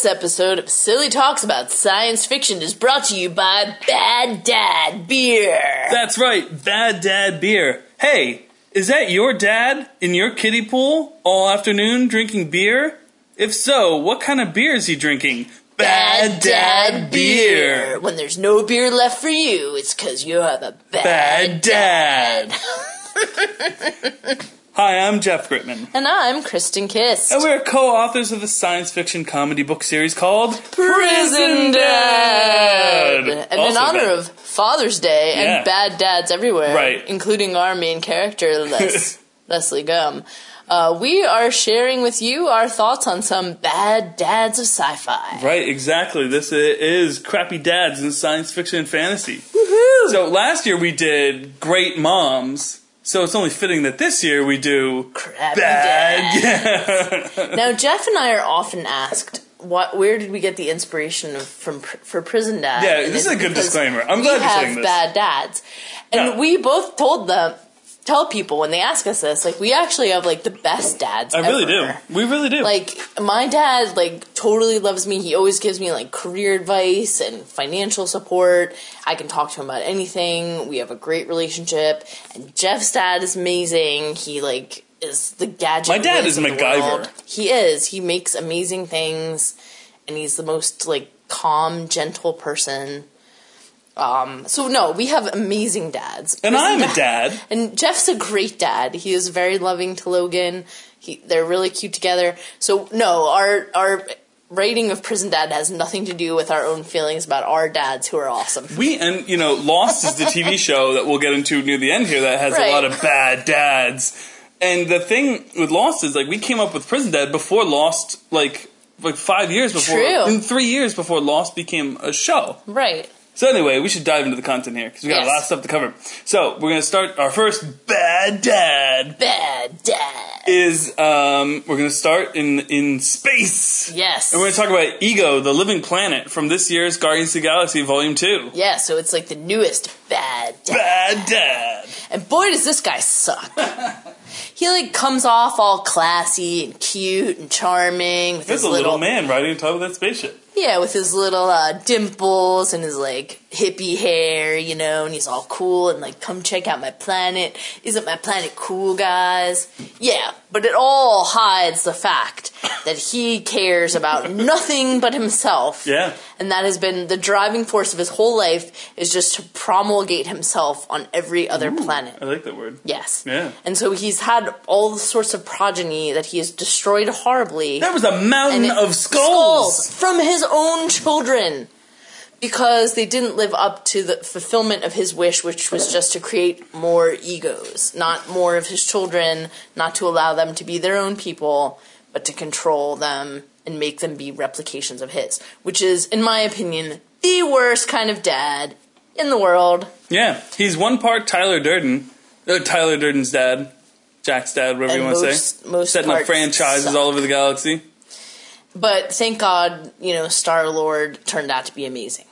This episode of Silly Talks About Science Fiction is brought to you by Bad Dad Beer. That's right, Bad Dad Beer. Hey, is that your dad in your kiddie pool all afternoon drinking beer? If so, what kind of beer is he drinking? Bad Dad Beer. When there's no beer left for you, it's because you have a bad, Bad Dad. Hi, I'm Jeff Gritman. And I'm Kristen Kiss. And we're co-authors of the science fiction comedy book series called Prison Dad. And in honor bad. of Father's Day Yeah. and bad dads everywhere, Right. including our main character, Les- Leslie Gum, uh, we are sharing with you our thoughts on some bad dads of sci-fi. Right, exactly. This is crappy dads in science fiction and fantasy. Woohoo! So last year we did great moms. So it's only fitting that this year we do bad. dads. Yeah. Now, Jeff and I are often asked, "What? Where did we get the inspiration of, from for Prison Dad?" Yeah, this is a good disclaimer. I'm glad you're saying this. bad dads, and Yeah. we both told them, tell people when they ask us this, like we actually have like the best dads. I really ever. do. We really do. Like my dad, like totally loves me. He always gives me like career advice and financial support. I can talk to him about anything. We have a great relationship. And Jeff's dad is amazing. He like is the gadget. My dad is MacGyver. He is. He makes amazing things, and he's the most like calm, gentle person. Um, so no, we have amazing dads. and I'm a dad. and Jeff's a great dad. He is very loving to Logan. He, they're really cute together. So no, our our rating of Prison Dad has nothing to do with our own feelings about our dads who are awesome. We and you know, Lost is the TV show that we'll get into near the end here that has Right. a lot of bad dads. And the thing with Lost is like we came up with Prison Dad before Lost, like like five years before, True. in three years before Lost became a show. Right. So anyway, we should dive into the content here because we got Yes. a lot of stuff to cover. So we're gonna start our first bad dad Bad dad. is um we're gonna start in in space. Yes. And we're going to talk about Ego, the living planet, from this year's Guardians of the Galaxy Volume 2. Yeah, so it's like the newest bad dad. Bad Dad. And boy does this guy suck. he like comes off all classy and cute and charming with There's his a little, little man riding on top of that spaceship. Yeah, with his little uh, dimples and his like hippie hair, you know, and he's all cool and like, come check out my planet. Isn't my planet cool, guys? Yeah, but it all hides the fact that he cares about nothing but himself. Yeah. And that has been the driving force of his whole life is just to promulgate himself on every other planet. I like that word. Yes. Yeah. And so he's had all sorts of progeny that he has destroyed horribly There was a mountain it- of skulls. from his own children because they didn't live up to the fulfillment of his wish which was just to create more egos not more of his children not to allow them to be their own people but to control them and make them be replications of his which is in my opinion the worst kind of dad in the world Yeah. He's one part Tyler Durden. Uh, Tyler Durden's dad. Jack's dad, whatever And you want to say. most Setting up franchises suck. all over the galaxy. But thank God, you know, Star Lord turned out to be amazing.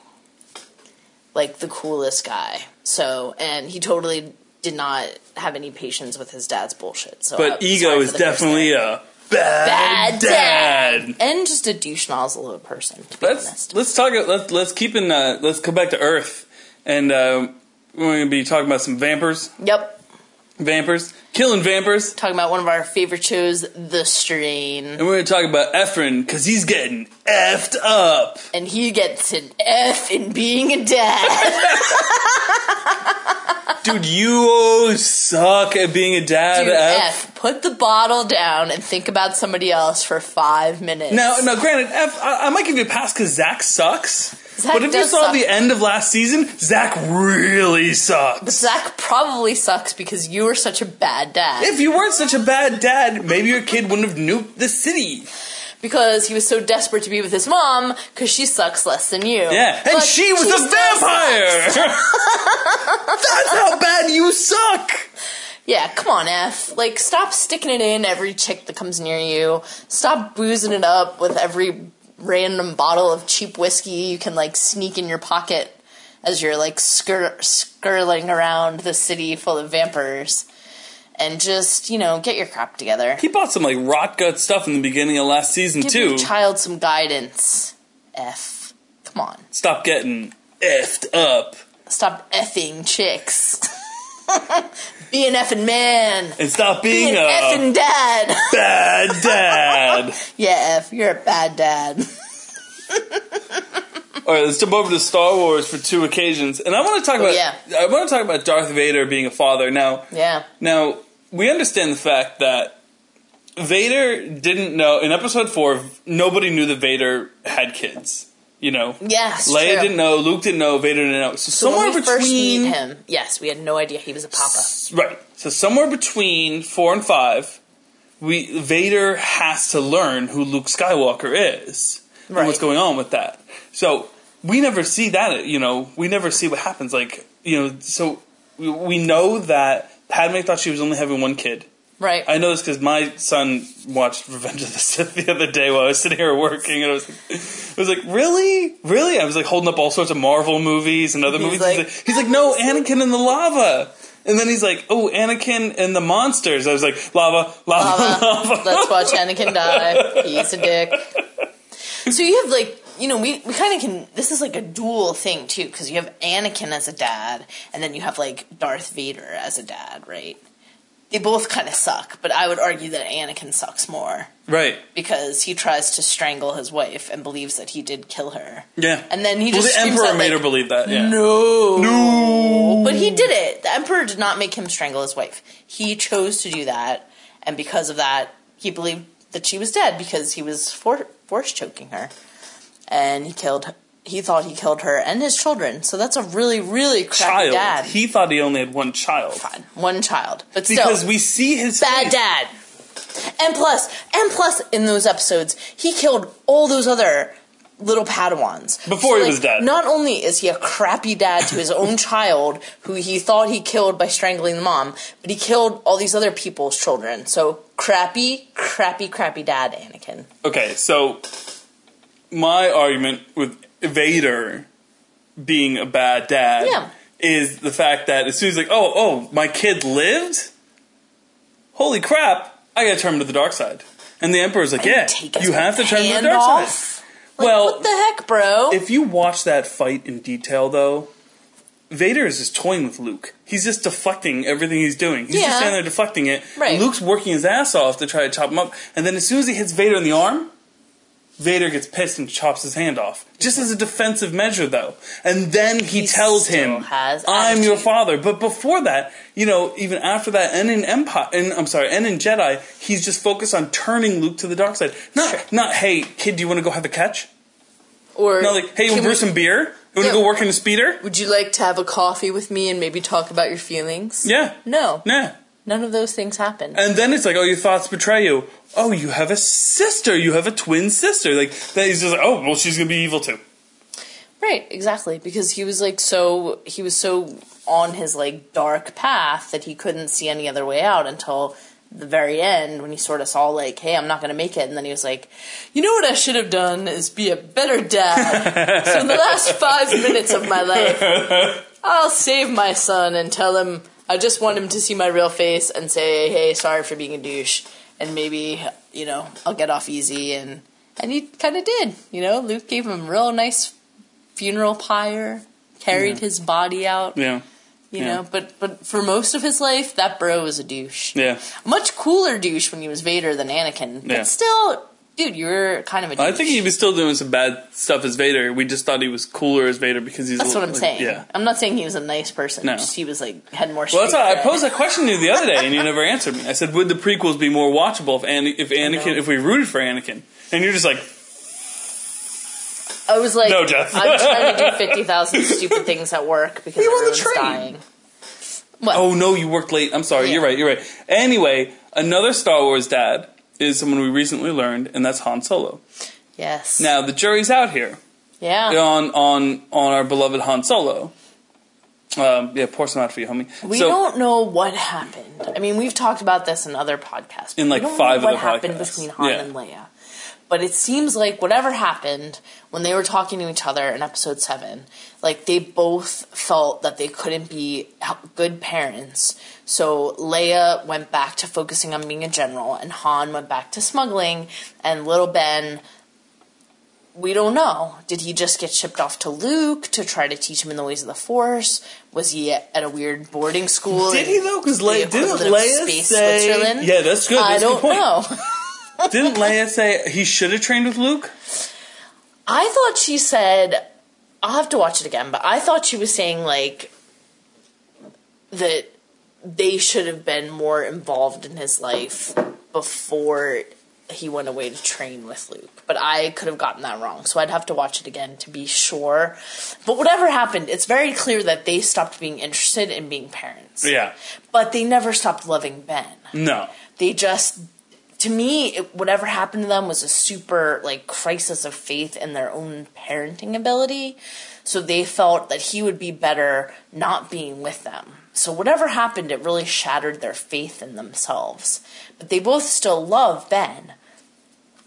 Like the coolest guy. So, and he totally did not have any patience with his dad's bullshit. So, But I'm Ego is for the first definitely a bad, bad dad. dad. and just a douche nozzle of a person. To be Let's honest, let's talk. Let's let's keep in. Uh, let's come back to Earth, and uh, we're going to be talking about some vampers. yep. Vampers, killing vampers. Talking about one of our favorite shows, The Strain, And we're going to talk about Ephraim because he's getting effed up. and he gets an F in being a dad. Dude, you suck at being a dad. Dude, F. F. Put the bottle down and think about somebody else for five minutes. Now, now, granted, F, I, I might give you a pass because Zach sucks. Zach but if you saw suck. the end of last season, Zach really sucks. Zach probably sucks because you were such a bad dad. If you weren't such a bad dad, maybe your kid wouldn't have nuked the city. because he was so desperate to be with his mom because she sucks less than you. Yeah, and But she was he a vampire. That's how bad you suck. Yeah, come on, F. Like, stop sticking it in every chick that comes near you. Stop boozing it up with every random bottle of cheap whiskey you can like sneak in your pocket as you're like skir- skirling around the city full of vampires. and just you know get your crap together. He bought some like rot gut stuff in the beginning of last season Give too. your child some guidance. F. Come on. Stop getting effed up Stop effing chicks. Be an effing man. and stop Be being an a effing dad. bad dad. yeah, F. You're a bad dad. All right, let's jump over to Star Wars for two occasions, and I want to talk oh, about Oh, yeah. I want to talk about Darth Vader being a father. Now, Yeah. now we understand the fact that Vader didn't know in Episode Four. Nobody knew that Vader had kids. You know, Yes. Leia true. didn't know, Luke didn't know, Vader didn't know. So, So somewhere between him, yes, we had no idea he was a papa. Right. So somewhere between four and five, we Vader has to learn who Luke Skywalker is and what's going on with that. So we never see that. You know, we never see what happens. Like you know, so we, we know that Padme thought she was only having one kid. Right. I know this because my son watched Revenge of the Sith the other day while I was sitting here working, and I was, I was like, "Really, really?" I was like holding up all sorts of Marvel movies and other He's movies. like, he's, like, he's like, "No, Anakin in the lava," and then he's like, "Oh, Anakin and the monsters." I was like, "Lava, lava, lava." Lava. Let's watch Anakin die. He's a dick. So you have like you know we, we kind of can this is like a dual thing too because you have Anakin as a dad and then you have like Darth Vader as a dad right they both kind of suck but I would argue that Anakin sucks more right? because he tries to strangle his wife and believes that he did kill her Yeah. and then he well, just the Emperor out, made like, her believe that. Yeah. no No. but he did it. The emperor did not make him strangle his wife. He chose to do that, and because of that, he believed that she was dead because he was for- force choking her, and he killed. He thought he killed her and his children. So that's a really, really crappy Child. dad. He thought he only had one child Fine, one child, but still, because we see his bad face. dad. And plus, and plus, in those episodes, he killed all those other little Padawans Before he was dead. Not only is he a crappy dad to his own child, who he thought he killed by strangling the mom, but he killed all these other people's children. So crappy, crappy, crappy dad, Anakin. Okay, so my argument with Vader being a bad dad Yeah. is the fact that as soon as like, oh, oh, my kid lived. Holy crap! I gotta turn him to the dark side. And the Emperor's like, yeah, you have to turn him to the dark off. side. Like, Well, what the heck, bro? If you watch that fight in detail, though, Vader is just toying with Luke. He's just deflecting everything he's doing. He's Yeah. just standing there deflecting it. Right. Luke's working his ass off to try to chop him up, and then as soon as he hits Vader in the arm, Vader gets pissed and chops his hand off. Just as a defensive measure, though. And then he, He tells him, "I'm your father." But before that, you know, even after that, and in Empire, and I'm sorry, and in Jedi, he's just focused on turning Luke to the dark side. Not, Sure. not, hey, kid, do you want to go have a catch? or No, like, hey, you want to brew some beer? You want Yeah. to go work in a speeder? Would you like to have a coffee with me and maybe talk about your feelings? Yeah. No, Nah. None of those things happen. And then it's like, oh, your thoughts betray you. Oh, you have a sister. You have a twin sister. Like, that he's just like, oh, well, she's going to be evil too. Right, exactly. Because he was like so he was so on his like dark path that he couldn't see any other way out until the very end when he sort of saw like, hey, I'm not gonna make it and then he was like, You know what I should have done is be a better dad. so in the last five minutes of my life I'll save my son and tell him I just want him to see my real face and say, Hey, sorry for being a douche and maybe, you know, I'll get off easy and and he kinda did, you know, Luke gave him a real nice funeral pyre, carried Yeah. his body out, Yeah. you yeah. know. But but for most of his life, that bro was a douche. Yeah. Much cooler douche when he was Vader than Anakin. Yeah. But still, dude, you're kind of a douche. I think he was still doing some bad stuff as Vader. We just thought he was cooler as Vader because he's. That's what I'm like, saying. Yeah. I'm not saying he was a nice person. No. Just he was like had more. Well, that's why I posed that question to you the other day, and you never answered me. I said, "Would the prequels be more watchable if An- if Anakin if we rooted for Anakin?" And you're just like, I was like, No, Jeff. I'm trying to do fifty thousand stupid things at work because You everyone's dying. What? "Oh no, you worked late." I'm sorry. Yeah. You're right. You're right. Anyway, another Star Wars dad is someone we recently learned, and that's Han Solo. yes. Now the jury's out here Yeah. on on on our beloved Han Solo. Um, yeah, pour some out for you, homie. We so, don't know what happened. I mean, we've talked about this in other podcasts. In, like, five know what other happened podcasts. between Han Yeah. and Leia. But it seems like whatever happened when they were talking to each other in episode seven, like they both felt that they couldn't be good parents. So Leia went back to focusing on being a general, and Han went back to smuggling, and little Ben we don't know. Did he just get shipped off to Luke to try to teach him in the ways of the Force? Was he at, at a weird boarding school? Did he though? Because Le- didn't Leia Space say? Switzerland? Yeah, that's good. I That's a don't good know. Didn't Leia say he should have trained with Luke? I thought she said, I'll have to watch it again, but I thought she was saying like that they should have been more involved in his life before he went away to train with Luke. But I could have gotten that wrong, so I'd have to watch it again to be sure. But whatever happened, it's very clear that they stopped being interested in being parents. Yeah. But they never stopped loving Ben. No. They just to me, it, whatever happened to them was a super like crisis of faith in their own parenting ability. So they felt that he would be better not being with them. So whatever happened, it really shattered their faith in themselves. But they both still love Ben,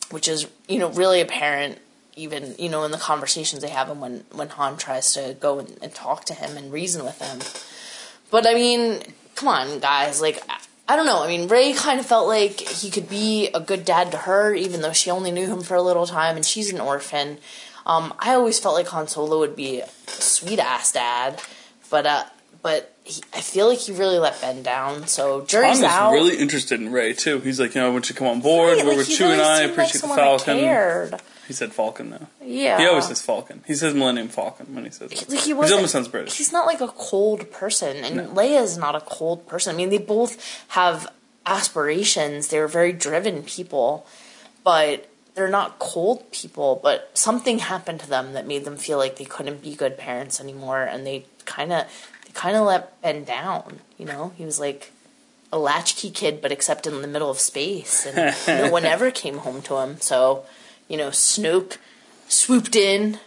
which is you know really apparent even you know in the conversations they have and when when Han tries to go and, and talk to him and reason with him. But I mean, come on, guys, like. I don't know. I mean, Rey kind of felt like he could be a good dad to her, even though she only knew him for a little time, and she's an orphan. Um, I always felt like Han Solo would be a sweet ass dad, but uh, but he, I feel like he really let Ben down. So jury's was out. really interested in Rey too. He's like, you know, I want you to come on board. Right, We're like, with he Chewie and I. seemed like Appreciate the Falcon. cared. He said Falcon though. Yeah, He always says Falcon. He says Millennium Falcon when he says that. Like he He wasn't- almost sounds British. He's not like a cold person, and Leia is not a cold person. I mean, they both have aspirations. They're very driven people, but they're not cold people. But something happened to them that made them feel like they couldn't be good parents anymore, and they kind of kind of let Ben down. You know, he was like a latchkey kid, but except in the middle of space, and no one ever came home to him. So, you know, Snoke swooped in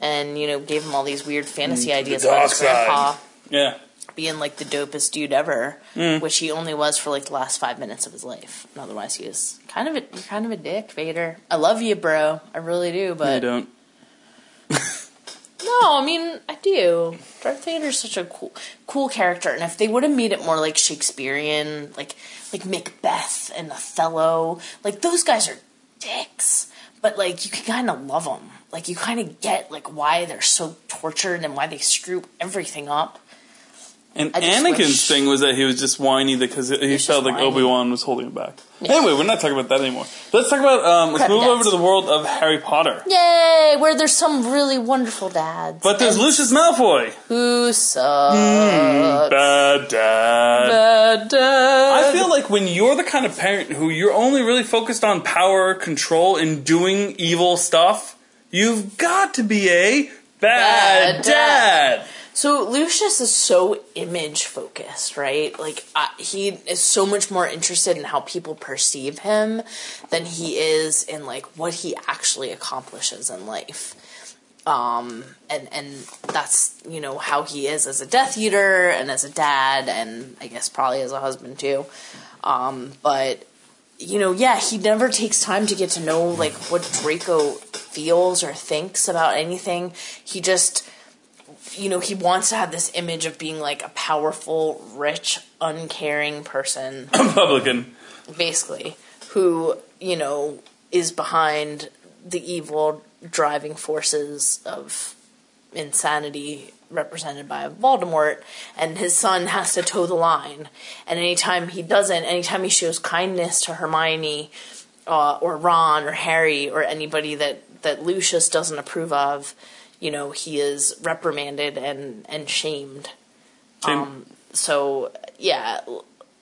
and you know gave him all these weird fantasy ideas about his side. grandpa Yeah. being like the dopest dude ever, Mm. which he only was for like the last five minutes of his life. And otherwise, he was kind of a kind of a dick, Vader. I love you, bro. I really do, but. I don't. No, I mean I do. Darth Vader's such a cool, cool character, and if they would have made it more like Shakespearean, like like Macbeth and Othello, like those guys are dicks, but like you can kind of love them. Like you kind of get like why they're so tortured and why they screw everything up. And Anakin's wish- thing was that he was just whiny because he felt like. Obi Wan was holding him back. Anyway, we're not talking about that anymore. Let's talk about. Um, let's Crappy move over to the world of Harry Potter. Yay! Where there's some really wonderful dads. But there's and Lucius Malfoy. who sucks. Bad dad. Bad dad. I feel like when you're the kind of parent who you're only really focused on power, control, and doing evil stuff, you've got to be a bad, Bad dad. dad. So Lucius is so image focused, right? Like uh, he is so much more interested in how people perceive him than he is in like what he actually accomplishes in life. Um, and and that's you know how he is as a Death Eater and as a dad, and I guess probably as a husband too. Um, but you know, yeah, he never takes time to get to know like what Draco feels or thinks about anything. He just you know, he wants to have this image of being like a powerful, rich, uncaring person, Republican. basically, who, you know, is behind the evil driving forces of insanity represented by Voldemort, and his son has to toe the line. And anytime he doesn't, anytime he shows kindness to Hermione, uh, or Ron, or Harry, or anybody that, that Lucius doesn't approve of, you know, he is reprimanded and, and shamed. Same. Um, so yeah,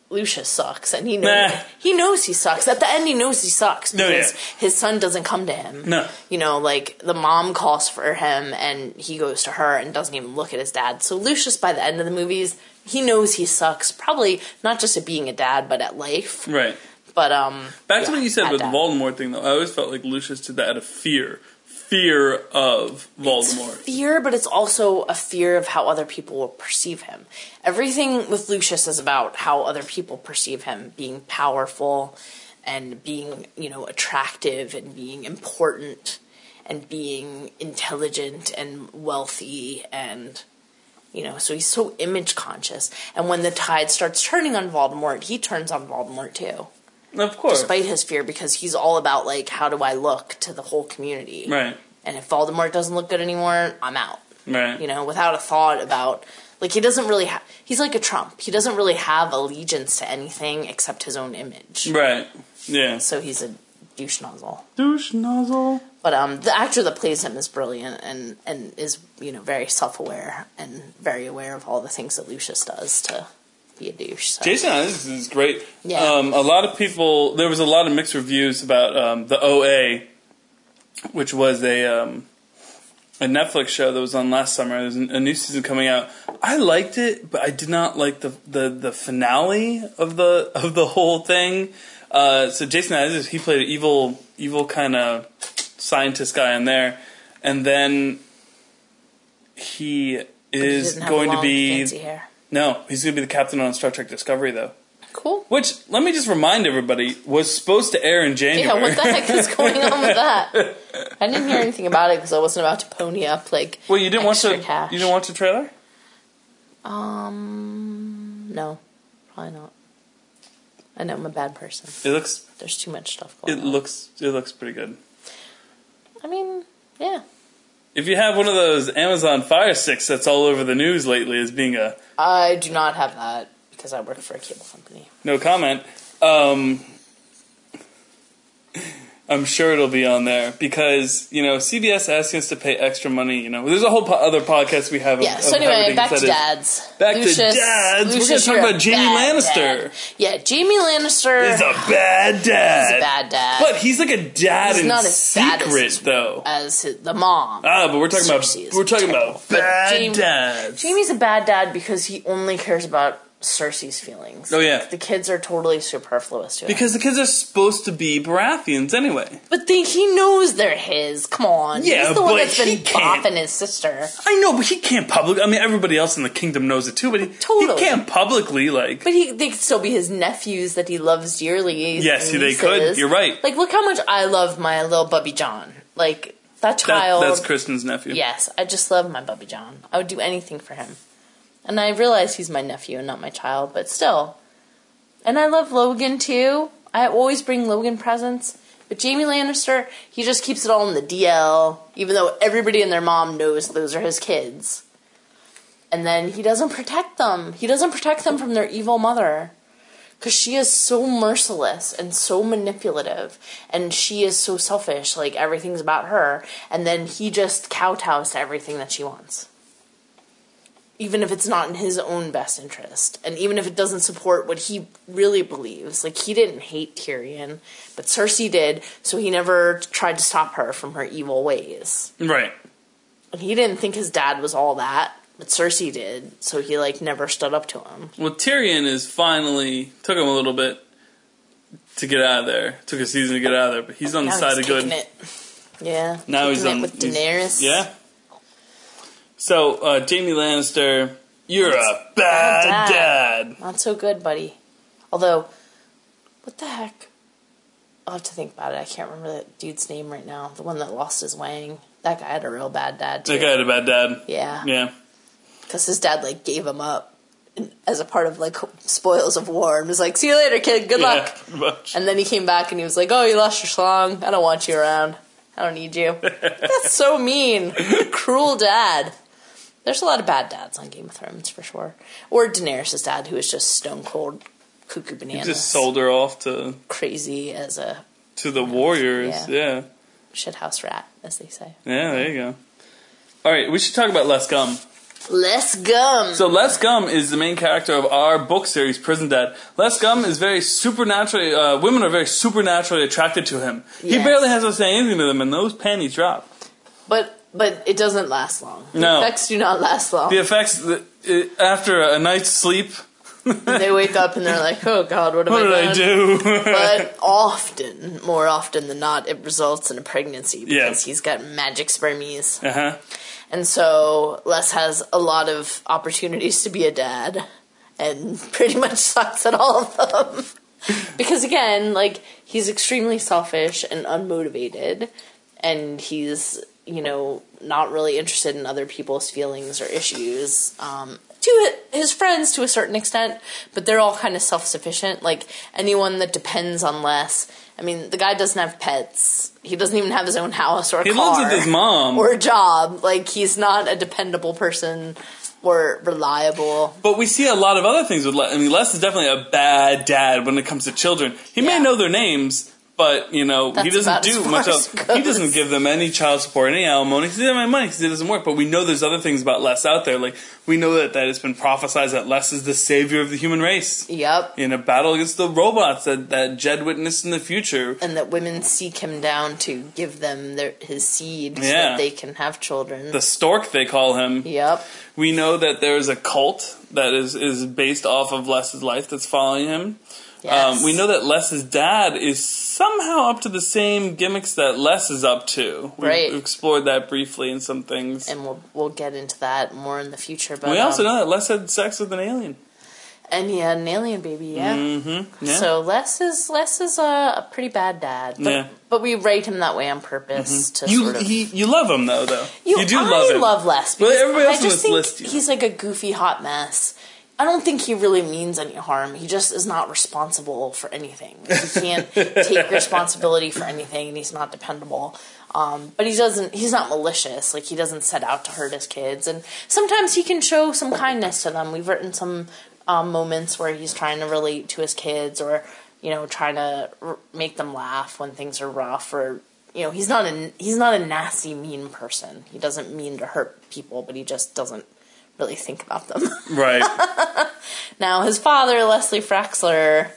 Lucius sucks, and he knows Nah. he knows he sucks. At the end, he knows he sucks No, because yeah. his son doesn't come to him. No. you know, like the mom calls for him, and he goes to her and doesn't even look at his dad. So Lucius, by the end of the movies, he knows he sucks. Probably not just at being a dad, but at life. right. But um, Back to what you said with the. Voldemort thing, though. I always felt like Lucius did that out of fear. Fear of Voldemort. fear, but it's also a fear of how other people will perceive him. Everything with Lucius is about how other people perceive him, being powerful and being, you know, attractive and being important and being intelligent and wealthy and you know, so he's so image conscious. And when the tide starts turning on Voldemort, he turns on Voldemort too. Of course. Despite his fear, because he's all about like, how do I look to the whole community? Right. And if Voldemort doesn't look good anymore, I'm out. Right. You know, without a thought about like he doesn't really have. He's like a Trump. He doesn't really have allegiance to anything except his own image. Right. Yeah. So he's a douche nozzle. Douche nozzle. But um, the actor that plays him is brilliant and and is you know very self aware and very aware of all the things that Lucius does to douche. So. Jason Isaacs is great. Yeah. Um, a lot of people. There was a lot of mixed reviews about um, the OA, which was a um, a Netflix show that was on last summer. There's a new season coming out. I liked it, but I did not like the the, the finale of the of the whole thing. Uh, so Jason Isaacs, he played an evil evil kind of scientist guy in there, and then he is going to be. No, he's going to be the captain on Star Trek Discovery though. Cool. Which, let me just remind everybody, was supposed to air in January. Yeah, what the heck is going on with that? I didn't hear anything about it because I wasn't about to pony up like. well, you didn't watch the cash. you didn't watch the trailer. Um, no, probably not. I know I'm a bad person. It looks There's too much stuff going it on. looks it looks pretty good. I mean, yeah. If you have one of those Amazon Fire Sticks that's all over the news lately as being a I do not have that because I work for a cable company. no comment, um, I'm sure it'll be on there because you know CBS asking us to pay extra money. You know, there's a whole po- other podcast we have. of- Yeah. of So anyway, back to dads. Back to Lucius- dads. We're Lucius, gonna talk about Jaime Lannister. dad. Yeah, Jaime Lannister He's a bad dad. is a bad dad. But he's like a dad He's in not as secret, as, though. as his, the mom. Ah, but we're talking Cersei about we're talking terrible. about bad Jaime- dads. Jaime's a bad dad because he only cares about Cersei's feelings. Oh, yeah. the kids are totally superfluous to him. because the kids are supposed to be Baratheons anyway. but they, he knows they're his. Come on, Yeah, he's the one that's been bopping his sister. I know, but he can't public. I mean, everybody else in the kingdom knows it too, but he, Totally. he can't publicly like. But he, they could still be his nephews that he loves dearly. Yes, they could. You're right. Like, look how much I love my little Bubby John. Like that That, child. that's Kristen's nephew. Yes, I just love my Bubby John. I would do anything for him. And I realize he's my nephew and not my child, but still. And I love Logan too. I always bring Logan presents. But Jaime Lannister, he just keeps it all in the DL, even though everybody and their mom knows those are his kids. And then he doesn't protect them. He doesn't protect them from their evil mother. Because she is so merciless and so manipulative. And she is so selfish. Like, everything's about her. And then he just kowtows to everything that she wants. Even if it's not in his own best interest. And even if it doesn't support what he really believes. Like, he didn't hate Tyrion, but Cersei did. So he never tried to stop her from her evil ways. Right. And he didn't think his dad was all that. But Cersei did, so he like never stood up to him. Well, Tyrion is finally took him a little bit to get out of there. Took a season to get out of there, but he's on the side of good. It. Yeah. Now he's on it with Daenerys. Yeah. So uh, Jaime Lannister, you're a bad Bad dad. Not so good, buddy. Although, what the heck? I'll have to think about it. I can't remember that dude's name right now. The one that lost his wang. That guy had a real bad dad too. That guy had a bad dad. Yeah. Yeah. Because his dad like gave him up as a part of like spoils of war and was like, "See you later, kid. Good luck." Yeah, much. And then he came back and he was like, "Oh, you lost your schlong. I don't want you around. I don't need you." That's so mean. Cruel dad. There's a lot of bad dads on Game of Thrones for sure. Or Daenerys' dad, who is just stone cold cuckoo He bananas, just sold her off to crazy as a to the warriors. Yeah. Yeah. shithouse rat, as they say. yeah. There you go. All right, we should talk about Les Gum. Less gum. So Les Gum is the main character of our book series, Prison Dad. Les Gum is very supernaturally. Uh, women are very supernaturally attracted to him. He barely has to say anything to them, and those panties drop. but but it doesn't last long. No. The effects do not last long. The effects the, it, after a night's sleep. they wake up and they're like, "Oh God, what What I did done?" I do? but often, more often than not, it results in a pregnancy because Yeah. he's got magic spermies. uh huh. And so Les has a lot of opportunities to be a dad and pretty much sucks at all of them. because again, like he's extremely selfish and unmotivated, and he's you know not really interested in other people's feelings or issues. Um, to his friends to a certain extent, but they're all kind of self sufficient. Like anyone that depends on Les. I mean, the guy doesn't have pets. He doesn't even have his own house or a He car lives with his mom. or a job. Like he's not a dependable person or reliable. But we see a lot of other things with Les. I mean, Les is definitely a bad dad when it comes to children. He may know their names, but you know he doesn't do much else. He doesn't give them any child support, any alimony. He doesn't have money because it doesn't work. But we know there's other things about Les out there. Like we know that that it's been prophesized that Les is the savior of the human race Yep. in a battle against the robots that that Jed witnessed in the future. And that women seek him down to give them their, his seed so that they can have children. The stork, they call him. yep. We know that there's a cult that is, is based off of Les's life that's following him. Yes. Um, we know that Les's dad is somehow up to the same gimmicks that Les is up to. We've Right. explored that briefly in some things. and we'll we'll get into that more in the future. But we also um, know that Les had sex with an alien. and he had an alien baby, yeah. Mm-hmm. Yeah. So Les is Les is a, a pretty bad dad, but, Yeah. but we write him that way on purpose to you sort of. he, you love him though, though. you, do I love him. love Les Well, because everybody else I just think you he's like a goofy hot mess. I don't think he really means any harm. He just is not responsible for anything. He can't take responsibility for anything, and he's not dependable. Um, but he doesn't. He's not malicious. Like he doesn't set out to hurt his kids, and sometimes he can show some kindness to them. We've written some um, moments where he's trying to relate to his kids, or you know, trying to r- make them laugh when things are rough, or you know, he's not a he's not a nasty, mean person. He doesn't mean to hurt people, but he just doesn't really think about them. Right. now, his father, Leslie Fraxler,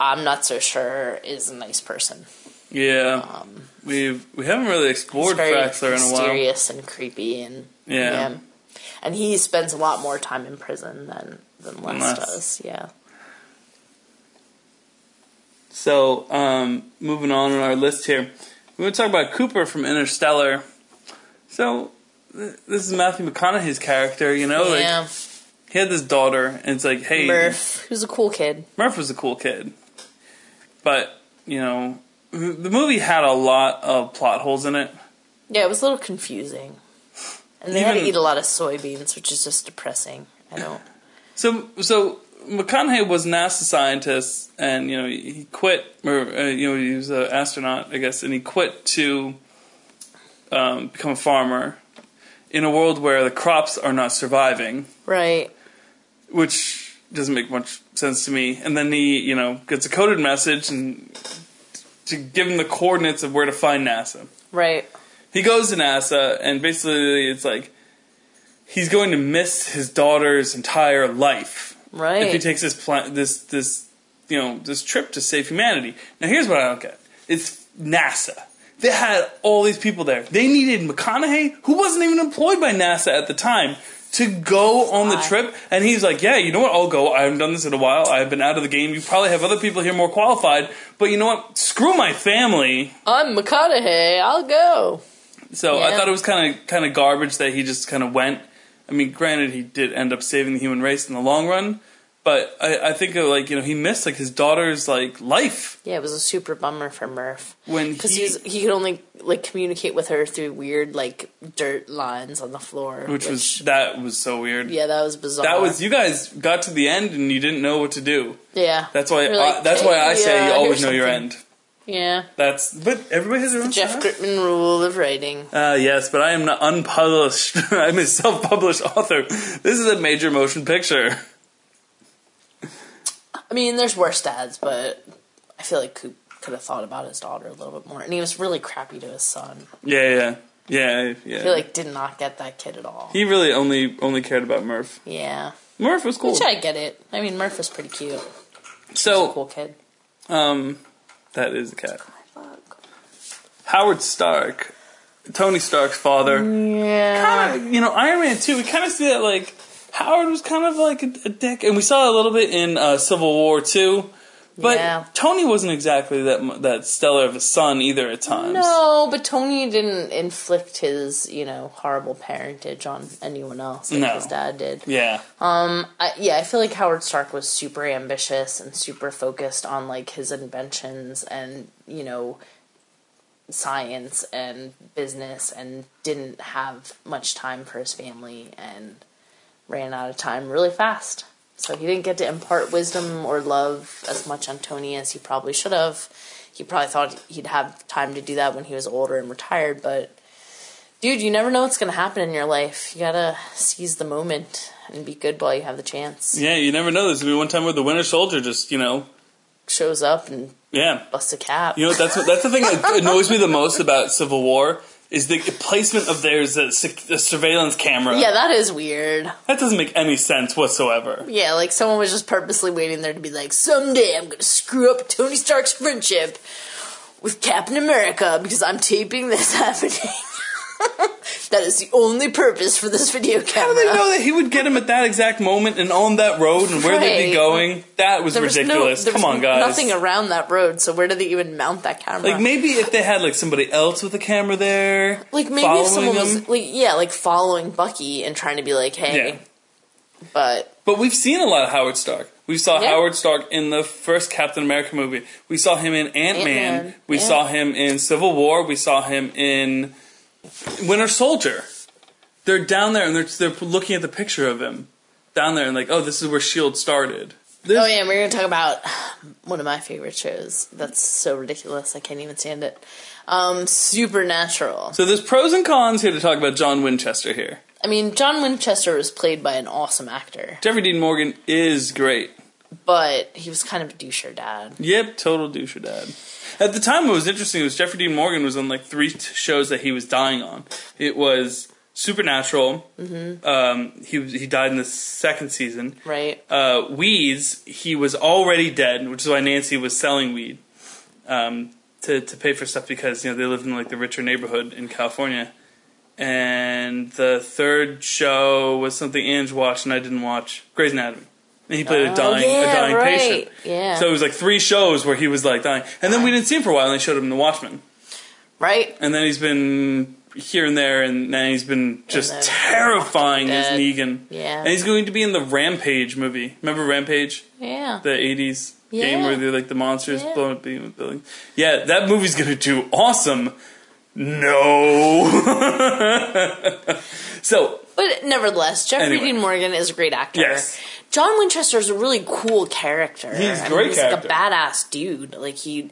I'm not so sure is a nice person. Yeah. We've we haven't really explored Fraxler in a while. mysterious and creepy, and Yeah. and he spends a lot more time in prison than than Les Les. does. Yeah, So, um, moving on in our list here, we're going to talk about Cooper from Interstellar. So, this is Matthew McConaughey's character, you know? yeah. Like, he had this daughter, and it's like, hey, Murph, who's a cool kid. Murph was a cool kid. But, you know, the movie had a lot of plot holes in it. Yeah, it was a little confusing, and they had to eat a lot of soybeans, which is just depressing. I don't. So, so McConaughey was an NASA scientist, and you know he quit, or uh, you know he was an astronaut, I guess, and he quit to um, become a farmer in a world where the crops are not surviving, Right. which doesn't make much sense to me. And then he, you know, gets a coded message and to give him the coordinates of where to find NASA. Right. He goes to NASA, and basically it's like he's going to miss his daughter's entire life Right. if he takes this plan, this this you know this trip to save humanity. Now here's what I don't get: it's NASA. They had all these people there. They needed McConaughey, who wasn't even employed by NASA at the time, to go on the trip. And he's like, "Yeah, you know what? I'll go. I haven't done this in a while. I've been out of the game. You probably have other people here more qualified. But you know what? Screw my family." I'm McConaughey. I'll go. So I thought it was kind of kind of garbage that he just kind of went. I mean, granted, he did end up saving the human race in the long run, but I, I think of like you know he missed like his daughter's like life Yeah, it was a super bummer for Murph when because he, he could only like communicate with her through weird like dirt lines on the floor, which was that was so weird. yeah, that was bizarre. That was you guys got to the end and you didn't know what to do. yeah. That's why You're I, like, that's why I "Hey, say you always know your end. Yeah, That's but everybody has their own Jeff. Gritman rule of writing. Uh, yes, but I am not unpublished. I'm a self-published author. This is a major motion picture. I mean, there's worse dads, but I feel like Coop could have thought about his daughter a little bit more, and he was really crappy to his son. Yeah, yeah, yeah, yeah. I feel like did not get that kid at all. He really only only cared about Murph. yeah, Murph was cool. which I get it. I mean, Murph was pretty cute. He's a So, cool kid. um, that is a cat. Howard Stark, Tony Stark's father. Yeah. Kind of, you know, Iron Man 2, we kind of see that, like, Howard was kind of like a, a dick. And we saw a little bit in uh, Civil War 2, But Yeah. Tony wasn't exactly that that stellar of a son either at times. No, but Tony didn't inflict his, you know, horrible parentage on anyone else like No. his dad did. Yeah. I, yeah, I feel like Howard Stark was super ambitious and super focused on like his inventions and you know science and business and didn't have much time for his family and ran out of time really fast. So he didn't get to impart wisdom or love as much on Tony as he probably should have. He probably thought he'd have time to do that when he was older and retired, but dude, you never know what's going to happen in your life. You got to seize the moment and be good while you have the chance. Yeah, you never know. There's gonna be one time where the Winter Soldier just, you know, Shows up and yeah. busts a cap. You know, that's that's the thing that annoys me the most about Civil War is the placement of there's a, a surveillance camera. yeah, that is weird. That doesn't make any sense whatsoever. Yeah, like someone was just purposely waiting there to be like, someday I'm gonna screw up Tony Stark's friendship with Captain America because I'm taping this happening. that is the only purpose for this video camera. How do they know that he would get him at that exact moment and on that road and where they'd be going? That was There was ridiculous. No, Come was on, guys. Nothing around that road, so where did they even mount that camera? Like maybe if they had like somebody else with a camera there, Like maybe if someone was like yeah, like following Bucky and trying to be like, hey, Yeah. but But we've seen a lot of Howard Stark. We saw Yeah. Howard Stark in the first Captain America movie. We saw him in Ant Man. Ant-Man, We yeah. saw him in Civil War. We saw him in Winter Soldier. They're down there and they're they're looking at the picture of him down there and like, oh, this is where Shield started. This- oh yeah, we're gonna talk about one of my favorite shows. That's so ridiculous, I can't even stand it. Um, Supernatural. So there's pros and cons here to talk about John Winchester here. I mean, John Winchester was played by an awesome actor, Jeffrey Dean Morgan is great. but he was kind of a doucher dad. Yep, total doucher dad. At the time, what was interesting was Jeffrey Dean Morgan was on like three t- shows that he was dying on. It was Supernatural. Mm-hmm. Um, he he died in the second season. Right? Uh, Weeds, he was already dead, which is why Nancy was selling weed um, to to pay for stuff because you know they lived in like the richer neighborhood in California. And the third show was something Ange watched and I didn't watch. Grey's Anatomy. And he played a Oh, dying yeah, a dying right. patient. Yeah. So it was like three shows where he was like dying, and then we didn't see him for a while, and they showed him in The Watchmen, Right? and then he's been here and there, and then he's been just terrifying as Negan. Yeah. and he's going to be in the Rampage movie. Remember Rampage, Yeah. the '80s game where they're like the monsters Yeah. blowing up the building. Yeah, that movie's going to do awesome. No. so But nevertheless, Jeffrey Anyway. Dean Morgan is a great actor. Yes. John Winchester is a really cool character. He's a I mean, great he's character. like a badass dude. Like he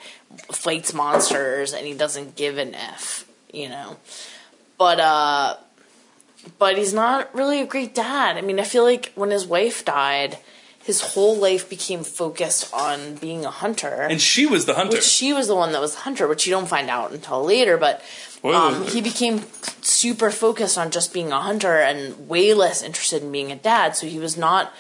fights monsters and he doesn't give an F, you know. But uh but he's not really a great dad. I mean, I feel like when his wife died, his whole life became focused on being a hunter. and she was the hunter. which she was the one that was the hunter, which you don't find out until later. But um, he became super focused on just being a hunter and way less interested in being a dad. So he was not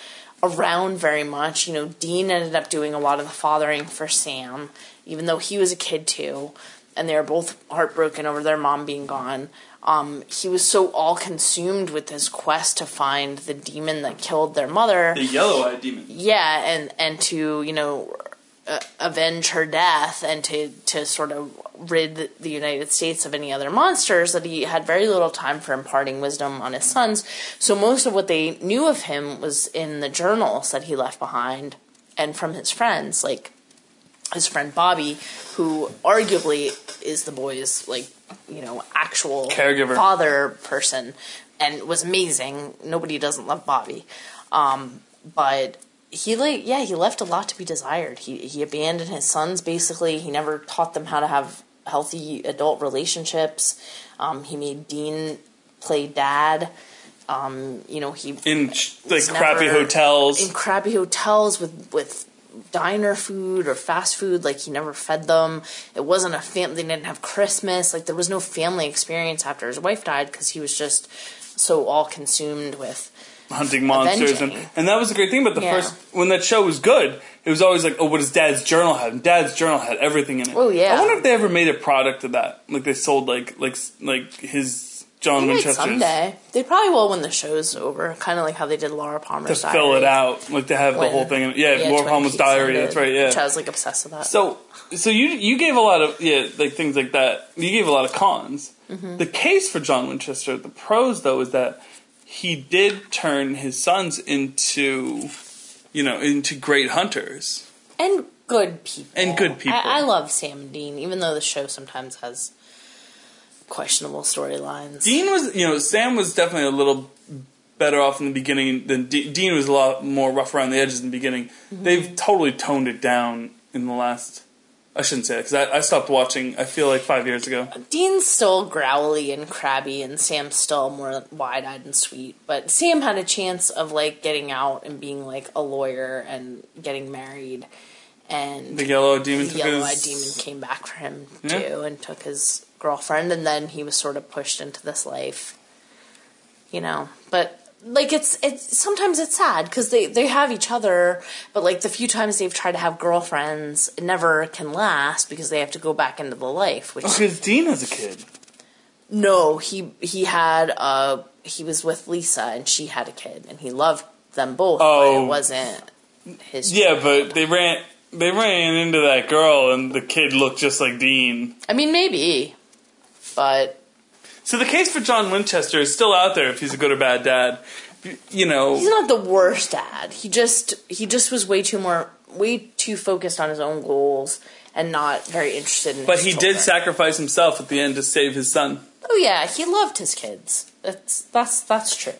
around very much. You know, Dean ended up doing a lot of the fathering for Sam, even though he was a kid too, and they were both heartbroken over their mom being gone. Um, he was so all consumed with his quest to find the demon that killed their mother the yellow-eyed demon. yeah and and to you know uh, avenge her death and to to sort of rid the United States of any other monsters that he had very little time for imparting wisdom on his sons. So most of what they knew of him was in the journals that he left behind and from his friends like his friend Bobby who arguably is the boy's like you know actual Caregiver. father person and was amazing. Nobody doesn't love Bobby. Um, but he like yeah he left a lot to be desired. He he abandoned his sons basically. He never taught them how to have healthy adult relationships. Um, he made dean play dad. Um, you know he in like crappy hotels. in crappy hotels with with diner food or fast food. Like he never fed them. It wasn't a family they didn't have christmas. Like there was no family experience after his wife died because he was just so all consumed with hunting monsters and, Avenging. and that was the great thing about the Yeah. first when that show was good it was always like oh what does dad's journal have and dad's journal had everything in it Oh, yeah. i wonder if they ever made a product of that like they sold like like like his John They Winchester's someday. They probably will when the show's over. Kind of like how they did Laura Palmer's to diary. fill it out, like to have the whole thing. Yeah, yeah, Laura Palmer's diary. ended, That's right. Yeah. Which I was like obsessed with that. So, so you you gave a lot of yeah, like things like that. You gave a lot of cons. Mm-hmm. The case for John Winchester, the pros though, is that he did turn his sons into, you know, into great hunters. and good people. And good people. I, I love Sam and Dean, even though the show sometimes has questionable storylines. Dean was, you know, Sam was definitely a little better off in the beginning than De- Dean was a lot more rough around the edges in the beginning. Mm-hmm. They've totally toned it down in the last. I shouldn't say that because I, I stopped watching. I feel like five years ago. Dean's still growly and crabby, and Sam's still more wide-eyed and sweet. But Sam had a chance of like getting out and being like a lawyer and getting married, and The yellow demon the yellow-eyed his. demon came back for him Yeah. too, and took his girlfriend, and then he was sort of pushed into this life, you know. But like it's it's sometimes it's sad because they they have each other, but like the few times they've tried to have girlfriends, it never can last because they have to go back into the life, which Because Dean has a kid. no, he he had uh he was with Lisa and she had a kid and he loved them both, but Oh. it wasn't his. Yeah, but they ran. They ran into that girl, and the kid looked just like Dean. I mean maybe, but So the case for John Winchester is still out there if he's a good or bad dad. You know, he's not the worst dad. He just he just was way too more way too focused on his own goals and not very interested in. but he did sacrifice himself at the end to save his son. Oh yeah, he loved his kids. That's that's that's true.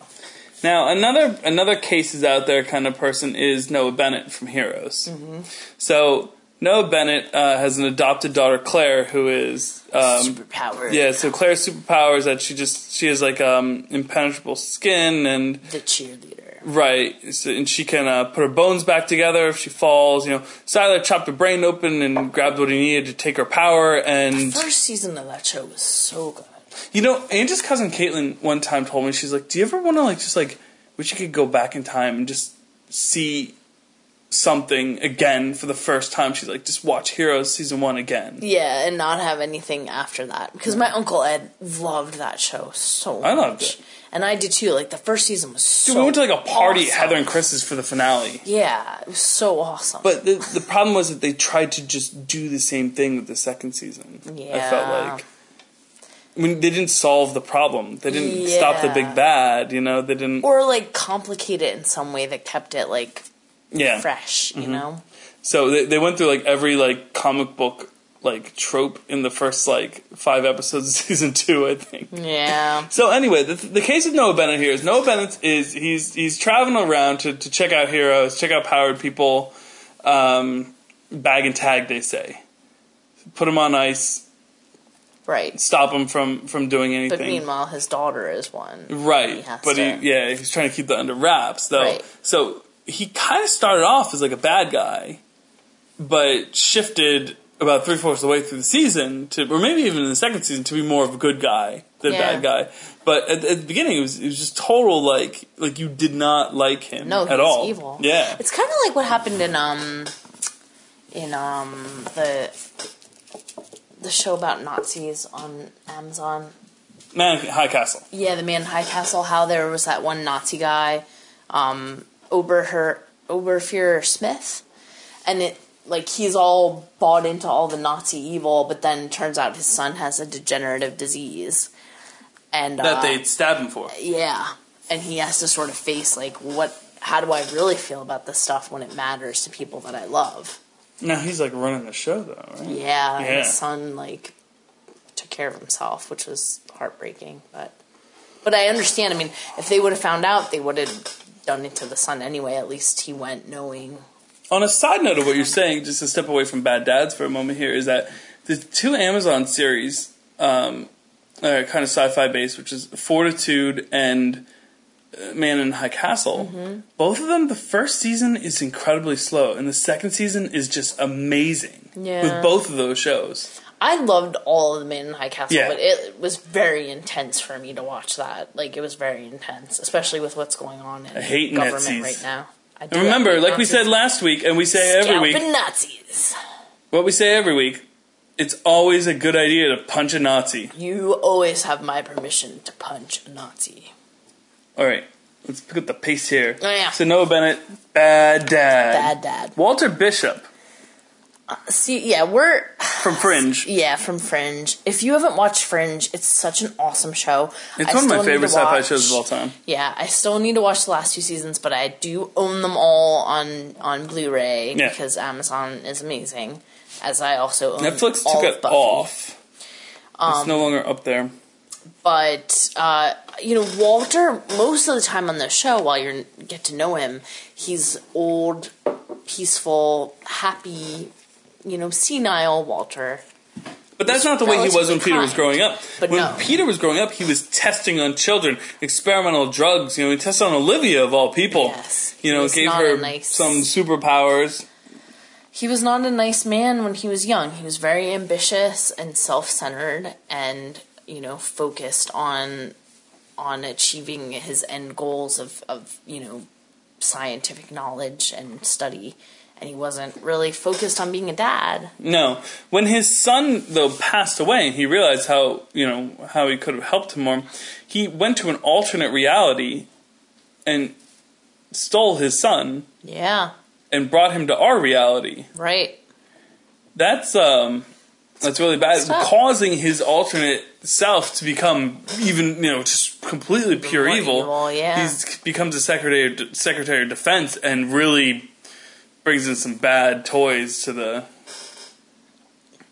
Now, another another cases out there kind of person is Noah Bennett from Heroes. Mm-hmm. So Noah Bennett uh, has an adopted daughter, Claire, who is um, Superpower. yeah. So Claire's superpower is that she just she has like um, impenetrable skin and The cheerleader. right, so, and she can uh, put her bones back together if she falls. You know, Sylar chopped her brain open and grabbed what he needed to take her power and. the First season of that show was so good. You know, Angie's cousin Caitlin one time told me she's like, "Do you ever want to like just like wish you could go back in time and just see something again for the first time?" She's like, "Just watch Heroes season one again." Yeah, and not have anything after that because my uncle Ed loved that show so. I loved much. it. and I did too. Like the first season was so. Dude, we went to like a party at. Heather and Chris's for the finale. Yeah, it was so awesome. But the the problem was that they tried to just do the same thing with the second season. Yeah, I felt like. I mean, they didn't solve the problem. They didn't stop the big bad. You know, they didn't. or like complicate it in some way that kept it like yeah. fresh. Mm-hmm. You know. So they, they went through like every like comic book like trope in the first like five episodes of season two, I think. Yeah. So anyway, the, the case of Noah Bennett here is Noah Bennett is he's he's traveling around to, to check out heroes, check out powered people, um, bag and tag they say, put them on ice, Right. stop them from from doing anything. But meanwhile, his daughter is one. Right, He but to- he yeah he's trying to keep that under wraps though. Right. So he kind of started off as like a bad guy, but shifted about three fourths of the way through the season to, or maybe even in the second season, to be more of a good guy than a Yeah. bad guy. But at, at the beginning, it was it was just total like like you did not like him No, at all. evil. Yeah, It's kind of like what happened in um in um the the show about Nazis on Amazon. man, High Castle. Yeah, the Man High Castle. How there was that one Nazi guy, um, Oberher Oberfuhrer Smith, and it like he's all bought into all the Nazi evil, but then turns out his son has a degenerative disease, and That uh, they stab him for. yeah, and he has to sort of face like what. How do I really feel about this stuff when it matters to people that I love? Now he's like running the show though, right? Yeah, and Yeah. his son like took care of himself, which was heartbreaking. But but I understand. I mean, if they would have found out, they would have done it to the son anyway. At least he went knowing. On a side note of what you're saying, just to step away from Bad Dads for a moment here, is that the two Amazon series um, are kind of sci-fi based, which is Fortitude and uh, Man in High Castle. Mm-hmm. Both of them, the first season is incredibly slow, and the second season is just amazing. Yeah. With both of those shows. I loved all of the Men in High Castle, Yeah. but it was very intense for me to watch that. Like it was very intense, especially with what's going on in hate government Nazis. right now. I And remember, like we said last week, and we say every week, Scalping Nazis. what we say every week it's always a good idea to punch a Nazi. You always have my permission to punch a Nazi. All right, let's pick up the pace here. Oh, yeah. So Noah Bennett, bad dad. Bad dad. Walter Bishop See, yeah, we're from Fringe. yeah from Fringe. If you haven't watched Fringe, it's such an awesome show. It's I one of my favorite sci-fi shows of all time. Yeah, I still need to watch the last two seasons, but I do own them all on on Blu-ray Yeah. because Amazon is amazing. As I also own Netflix all took it Buffy. off. Um, it's no longer up there. but uh, you know Walter most of the time on the show while you get to know him he's old peaceful happy you know senile Walter But that's not the way he was when Peter was growing up. But when no. Peter was growing up, he was testing on children, experimental drugs. You know, he tested on Olivia of all people. Yes. You know, gave her nice- some superpowers. he was not a nice man when he was young he was very ambitious and self-centered and you know focused on on achieving his end goals of of you know scientific knowledge and study and he wasn't really focused on being a dad No, when his son though passed away, and he realized how you know how he could have helped him more. He went to an alternate reality and stole his son yeah and brought him to our reality. right That's um that's really bad, Stop. causing his alternate self to become even you know just completely pure evil. evil, yeah. He becomes a secretary secretary of defense and really brings in some bad toys to the.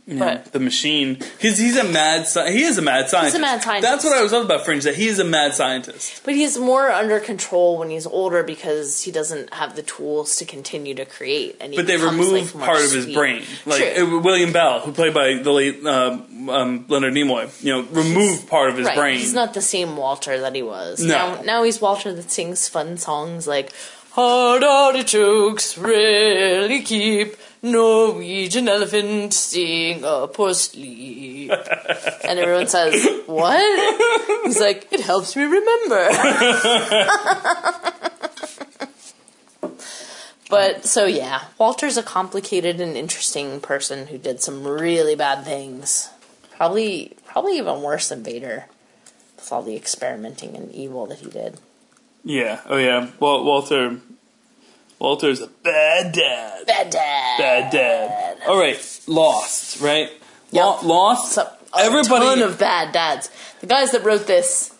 You know, But- the machine. He's he's a mad. Sci- he is a mad scientist. mad scientist. That's what I was talking about Fringe. That he is a mad scientist. But he's more under control when he's older because he doesn't have the tools to continue to create. And But they remove like, part of his brain, like True. William Bell, who played by the late uh, um, Leonard Nimoy. You know, remove part of his right. brain. He's not the same Walter that he was. No. Now, now he's Walter that sings fun songs like "Hard artichokes really keep Norwegian elephant Singapore sleep," and everyone says, "What?" He's like, "It helps me remember." But so yeah, Walter's a complicated and interesting person who did some really bad things. Probably probably even worse than Vader. With all the experimenting and evil that he did. Yeah. Oh yeah. Well, Walter. Walter's a bad dad. Bad dad. Bad dad. All right. Lost. Right. Lo- Yep. Lost. So, a Everybody. ton of bad dads. The guys that wrote this.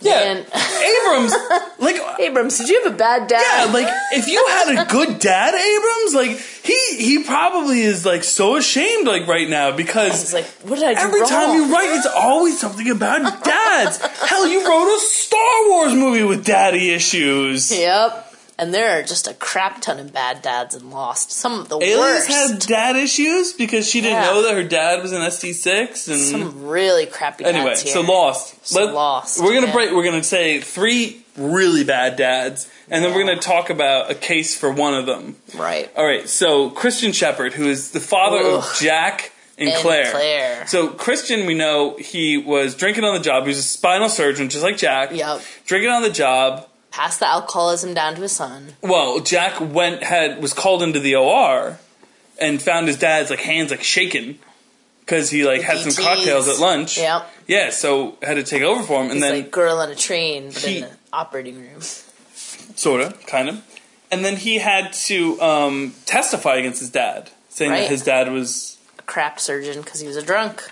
yeah. man. Abrams. Like. Abrams, did you have a bad dad? Yeah, like if you had a good dad, Abrams, like he he probably is like so ashamed like right now because like, what did I do Every wrong? time you write, it's always something about dads. Hell, you wrote a Star Wars movie with daddy issues. Yep. And there are just a crap ton of bad dads in Lost. Some of the Alias worst. had dad issues because she didn't Yeah. know that her dad was an SD6. And Some really crappy anyway, so Lost. So Lost, We're gonna yeah. break. We're gonna say three really bad dads, and then we're gonna talk about a case for one of them. Right. All right. So Christian Shepherd, who is the father of Jack. And, And Claire. Claire. So Christian, we know he was drinking on the job. He was a spinal surgeon, just like Jack. Yep. Drinking on the job. Pass the alcoholism down to his son. Well, Jack went had was called into the OR and found his dad's like hands like shaking because he like had some DTs. cocktails at lunch. Yep. Yeah, so had to take over for him, and He's then like girl on a train, but he- in the operating room. sorta, kind of, and then he had to um, testify against his dad, saying that his dad was A crap surgeon because he was a drunk.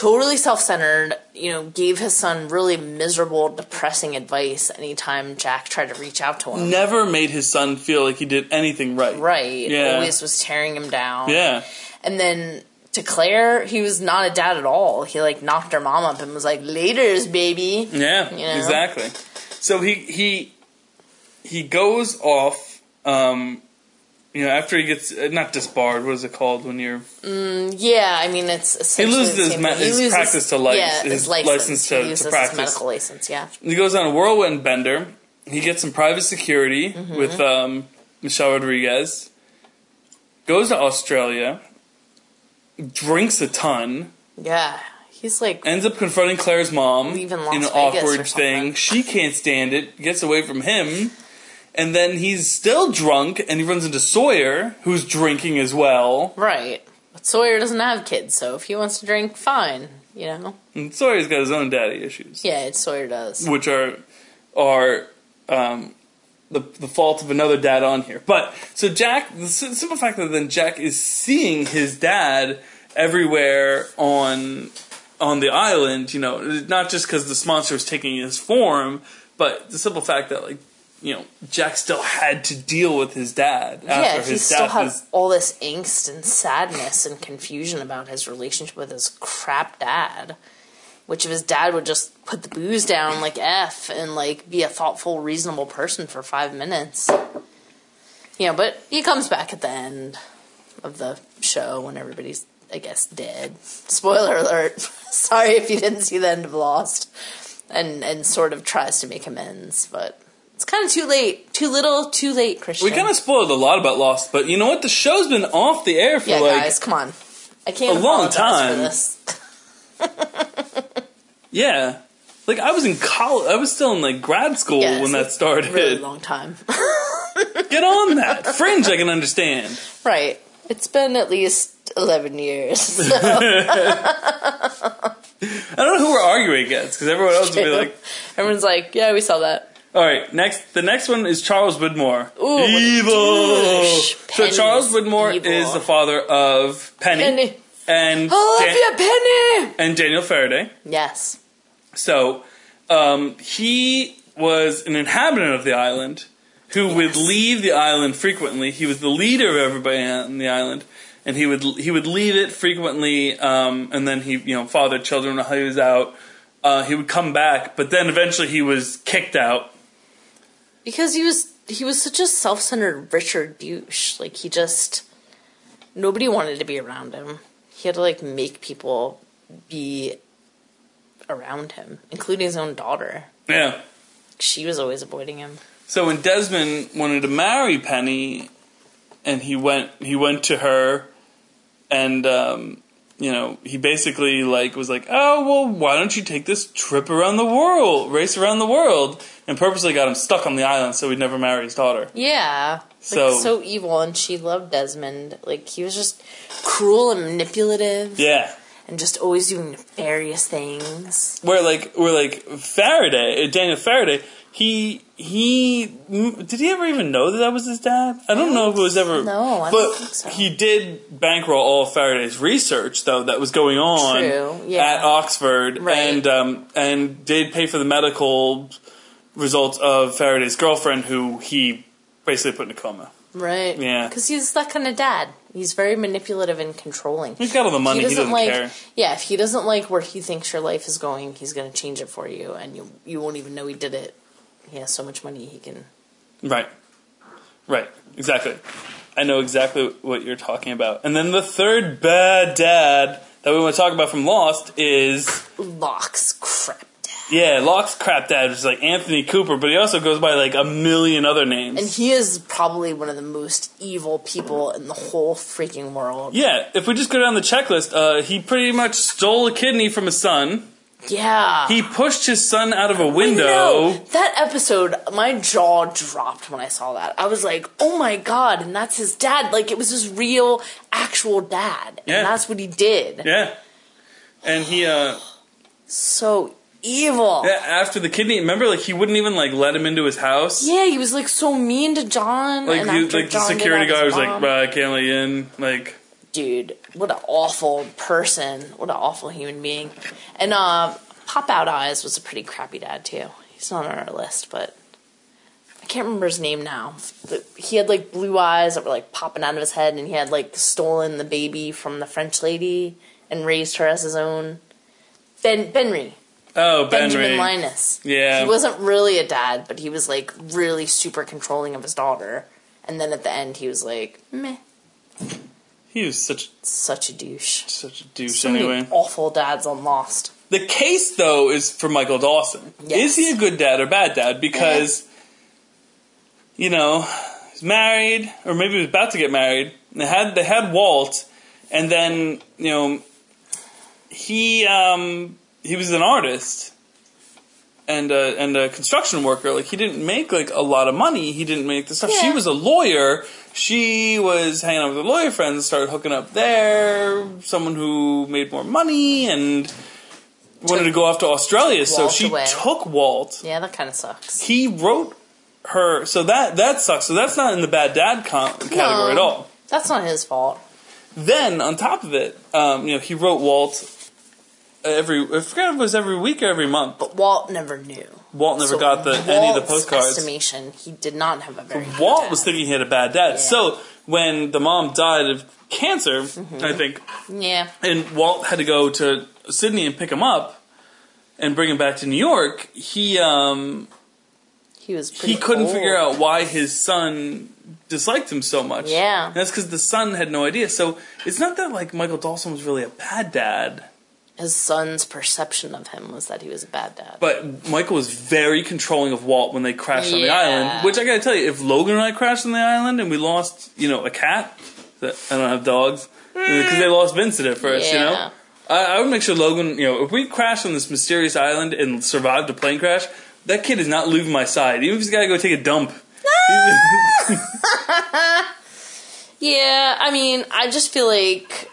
Totally self centered, you know, gave his son really miserable, depressing advice anytime Jack tried to reach out to him. never made his son feel like he did anything right. Right. Yeah. Always was tearing him down. Yeah. And then to Claire, he was not a dad at all. He like knocked her mom up and was like, Laters, baby. Yeah, You know? exactly. So he he he goes off. Um, you know, after he gets uh, not disbarred, what is it called when you're Yeah, I mean, it's he loses his, same ma- thing. He his loses- practice to license, yeah, his his license, to, he to loses his practice. medical license. Yeah, He goes on a whirlwind bender. He gets some private security Mm-hmm. with um, Michelle Rodriguez. Goes to Australia. Drinks a ton. yeah. He's like, Ends up confronting Claire's mom in an Vegas awkward thing. She can't stand it. Gets away from him. And then he's still drunk, and he runs into Sawyer, who's drinking as well. right. But Sawyer doesn't have kids, so if he wants to drink, fine. You know. And Sawyer's got his own daddy issues, Yeah, it's Sawyer does. which are are um, the the fault of another dad on here. But so Jack, the simple fact that then Jack is seeing his dad everywhere on on the island. You know, not just because the monster is taking his form, but the simple fact that like. You know, Jack still had to deal with his dad Yeah, after he his still had is- all this angst and sadness and confusion about his relationship with his crap dad. Which if his dad would just put the booze down like F and like be a thoughtful, reasonable person for five minutes. You know, but he comes back at the end of the show when everybody's I guess dead. Spoiler alert. Sorry if you didn't see the end of Lost. And and sort of tries to make amends, but it's kind of too late. Too little, too late, Christian. We kind of spoiled a lot about Lost, but you know what? The show's been off the air for Yeah, like guys, come on. I can't a long time. yeah, like I was in college. I was still in like grad school Yeah, when that started. Really long time. Get on that fringe. I can understand. right. It's been at least 11 years. I don't know who we're arguing against because everyone else would be like, Everyone's like, yeah, we saw that. "All right, next." The next one is Charles Widmore. Ooh, evil. So Charles Widmore evil. is the father of Penny, Penny. and Olivia Penny! and Daniel Faraday. Yes. So, um, he was an inhabitant of the island who would leave the island frequently. He was the leader of everybody on the island, and he would he would leave it frequently. Um, and then he, you know, fathered children while he was out. Uh, he would come back, but then eventually he was kicked out. Because he was he was such a self-centered Richard douche. Like he just nobody wanted to be around him. He had to like make people be around him, including his own daughter. Yeah. She was always avoiding him. So when Desmond wanted to marry Penny, and he went he went to her, and um, you know he basically like was like, oh well, why don't you take this trip around the world, race around the world, and purposely got him stuck on the island so he'd never marry his daughter. Yeah. Like, So- so evil, and she loved Desmond. Like he was just cruel and manipulative, Yeah. and just always doing nefarious things. Where like where like Faraday, uh, Daniel Faraday, he he did he ever even know that that was his dad? I don't know if it was ever. No, I but don't think so. he did bankroll all Faraday's research though that was going on yeah. at Oxford, Right. and um, and did pay for the medical results of Faraday's girlfriend, who he basically put in a coma. Right. Yeah. Because he's that kind of dad. He's very manipulative and controlling. He's got all the money. He doesn't, like care. yeah if he doesn't like where he thinks your life is going he's going to change it for you and you you won't even know he did it he has so much money he can Right. Right. Exactly. I know exactly what you're talking about. And then the third bad dad that we want to talk about from Lost is Locke's crap dad yeah, Locke's crap dad, which is like Anthony Cooper, but he also goes by like a million other names. and he is probably one of the most evil people in the whole freaking world yeah, if we just go down the checklist, uh, he pretty much stole a kidney from his son. Yeah He pushed his son out of a window. that episode my jaw dropped when i saw that i was like oh my god and that's his dad like it was his real actual dad and Yeah. that's what he did Yeah. And he uh so evil yeah, after the kidney, remember like he wouldn't even like let him into his house. Yeah, he was like so mean to John. Like, and he, like the John did security guy was like, mom- "Bruh, I can't let you in. Like, dude, what an awful person. What an awful human being. And uh, Pop Out Eyes was a pretty crappy dad too. He's not on our list, but I can't remember his name now. But he had like blue eyes that were like popping out of his head, and he had like stolen the baby from the French lady and raised her as his own. Ben Benry. oh, Benjamin. Linus. Yeah. He wasn't really a dad, but he was like really super controlling of his daughter. And then at the end, he was like, meh, He was such such a douche. such a douche So anyway. awful dads on Lost. The case though is for Michael Dawson. Yes. Is he a good dad or bad dad? Because you know, he's married, or maybe he was about to get married. and They had they had Walt, and then you know he um he was an artist, and a, and a construction worker. Like he didn't make like a lot of money. He didn't make the stuff. She was a lawyer. She was hanging out with her lawyer friends started hooking up there. Someone who made more money and wanted to go off to Australia. so Walt she away. took Walt. Yeah, that kind of sucks. He wrote her. So that that sucks. So that's not in the bad dad con- category at all. That's not his fault. Then on top of it, um, you know, he wrote Walt every. I forget if it was every week or every month. But Walt never knew. Walt never So got the any of the postcards. Estimation, he did not have a very. good Walt dad. was thinking he had a bad dad. Yeah. So when the mom died of cancer, Mm-hmm. I think, Yeah, and Walt had to go to Sydney and pick him up and bring him back to New York, he um, he was. Pretty he couldn't old. figure out why his son disliked him so much. Yeah. And that's because the son had no idea. So it's not that like Michael Dawson was really a bad dad, His son's perception of him was that he was a bad dad. but Michael was very controlling of Walt when they crashed on the island. Which I gotta tell you, if Logan and I crashed on the island and we lost, you know, a cat, that I don't have dogs hmm. because they lost Vincent at first, you know. I, I would make sure Logan, you know, if we crash on this mysterious island and survived a plane crash, that kid is not leaving my side. Even if he's got to go take a dump. Ah! Yeah, I mean, I just feel like,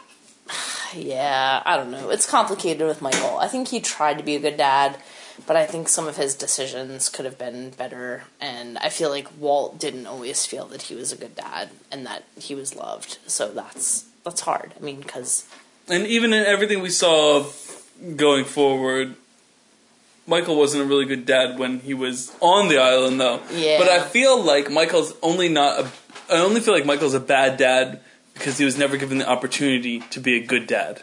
yeah, I don't know. It's complicated with Michael. I think he tried to be a good dad, but I think some of his decisions could have been better. And I feel like Walt didn't always feel that he was a good dad and that he was loved. So that's that's hard. I mean, because and even in everything we saw going forward, Michael wasn't a really good dad when he was on the island, though. Yeah. But I feel like Michael's only not a. I only feel like Michael's a bad dad because he was never given the opportunity to be a good dad.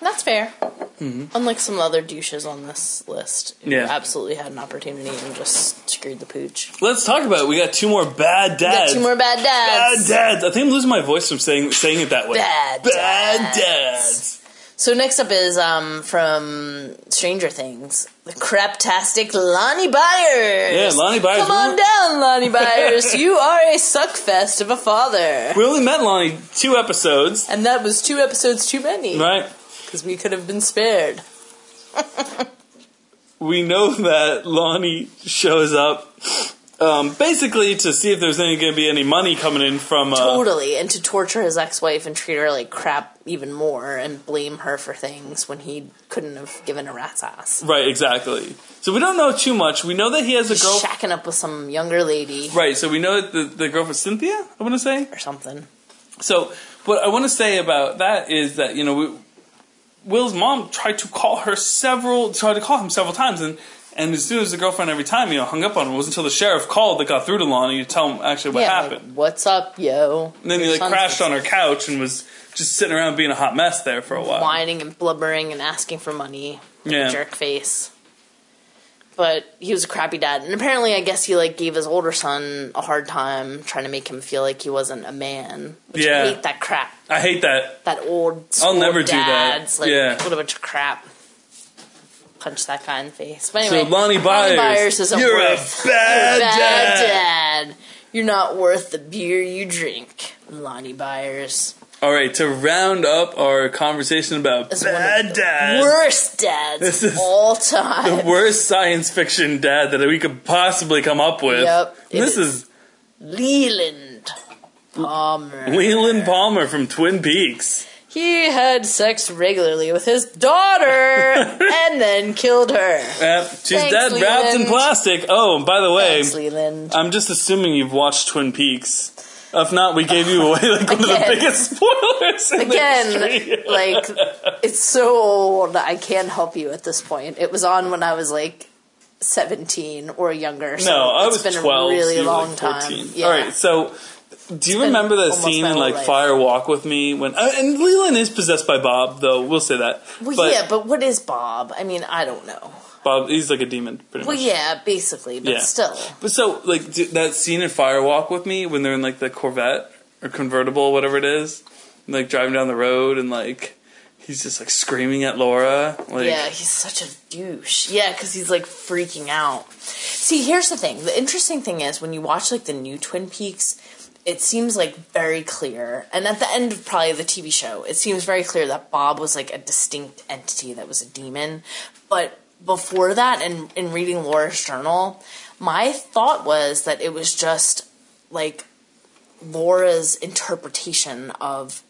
that's fair. Unlike some other douches on this list, who Mm-hmm. Yeah. absolutely had an opportunity and just screwed the pooch. Let's talk about it. We got two more bad Got dads. two more bad dads. bad dads. dads. I think I'm losing my voice from saying saying it that way. Bad bad dads. dads. So next up is um from Stranger Things, the craptastic Lonnie Byers. Yeah, Lonnie Byers. Come on down, Lonnie Byers. you are a suckfest of a father. We only met Lonnie two episodes, And that was two episodes too many. right? Because we could have been spared. we know that Lonnie shows up um, basically to see if there's any going to be any money coming in from. Uh, Totally. And to torture his ex wife and treat her like crap even more and blame her for things when he couldn't have given a rat's ass. Right, exactly. So we don't know too much. We know that he has a girl. Shacking up with some younger lady Right, so we know that the, the girlfriend Cynthia, I want to say. or something. So, what I want to say about that is that, you know, we, Will's mom tried to call her several, tried to call him several times, and, and as soon as the girlfriend every time, you know, hung up on him, it wasn't until the sheriff called that got through to Lonnie to tell him actually what yeah, like, happened. what's up, yo? and then he, like, crashed on her couch and was just sitting around being a hot mess there for a while. whining and blubbering and asking for money. like Yeah. jerk face. But he was a crappy dad, and apparently, I guess he like gave his older son a hard time, trying to make him feel like he wasn't a man. Which Yeah. I hate that crap. I hate that. That old. I'll school never do that. dads, Like, Yeah. what a bunch of crap. Punch that guy in the face. But anyway, So Lonnie Byers, Byers isn't you're worth. a bad, you're a dad. bad dad. You're not worth the beer you drink, Lonnie Byers. All right, to round up our conversation about of bad the dads, Worst dads This is of all time. the worst science fiction dad that we could possibly come up with. Yep, this is. is Leland Palmer. Leland Palmer from Twin Peaks. He had sex regularly with his daughter and then killed her. Uh, she's Thanks, dead, wrapped in plastic. Oh, and by the way, Thanks, Leland. I'm just assuming you've watched Twin Peaks. If not, we gave you away like one of the biggest spoilers. in Again, like, it's so old, I can't help you at this point. It was on when I was like 17 or younger. So no, I it's was been 12. a really so long like, time. Yeah. All right, so do you remember that scene in like life. Fire Walk with Me when uh, and Leland is possessed by Bob though we'll say that. Well, but yeah, but what is Bob? I mean, I don't know. Bob he's like a demon pretty Well, much. yeah, basically, but Yeah. still. But so like d- that scene in Fire Walk with Me when they're in like the Corvette or convertible whatever it is, and, like driving down the road and like he's just like screaming at Laura like yeah, he's such a douche. Yeah, because he's like freaking out. See, here's the thing. The interesting thing is when you watch like the new Twin Peaks, it seems like very clear. And at the end of probably the TV show, it seems very clear that Bob was like a distinct entity that was a demon. But before that and in reading Laura's journal, my thought was that it was just like Laura's interpretation of